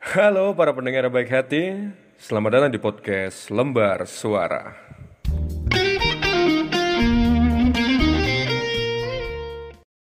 Halo para pendengar baik hati, selamat datang di podcast Lembar Suara.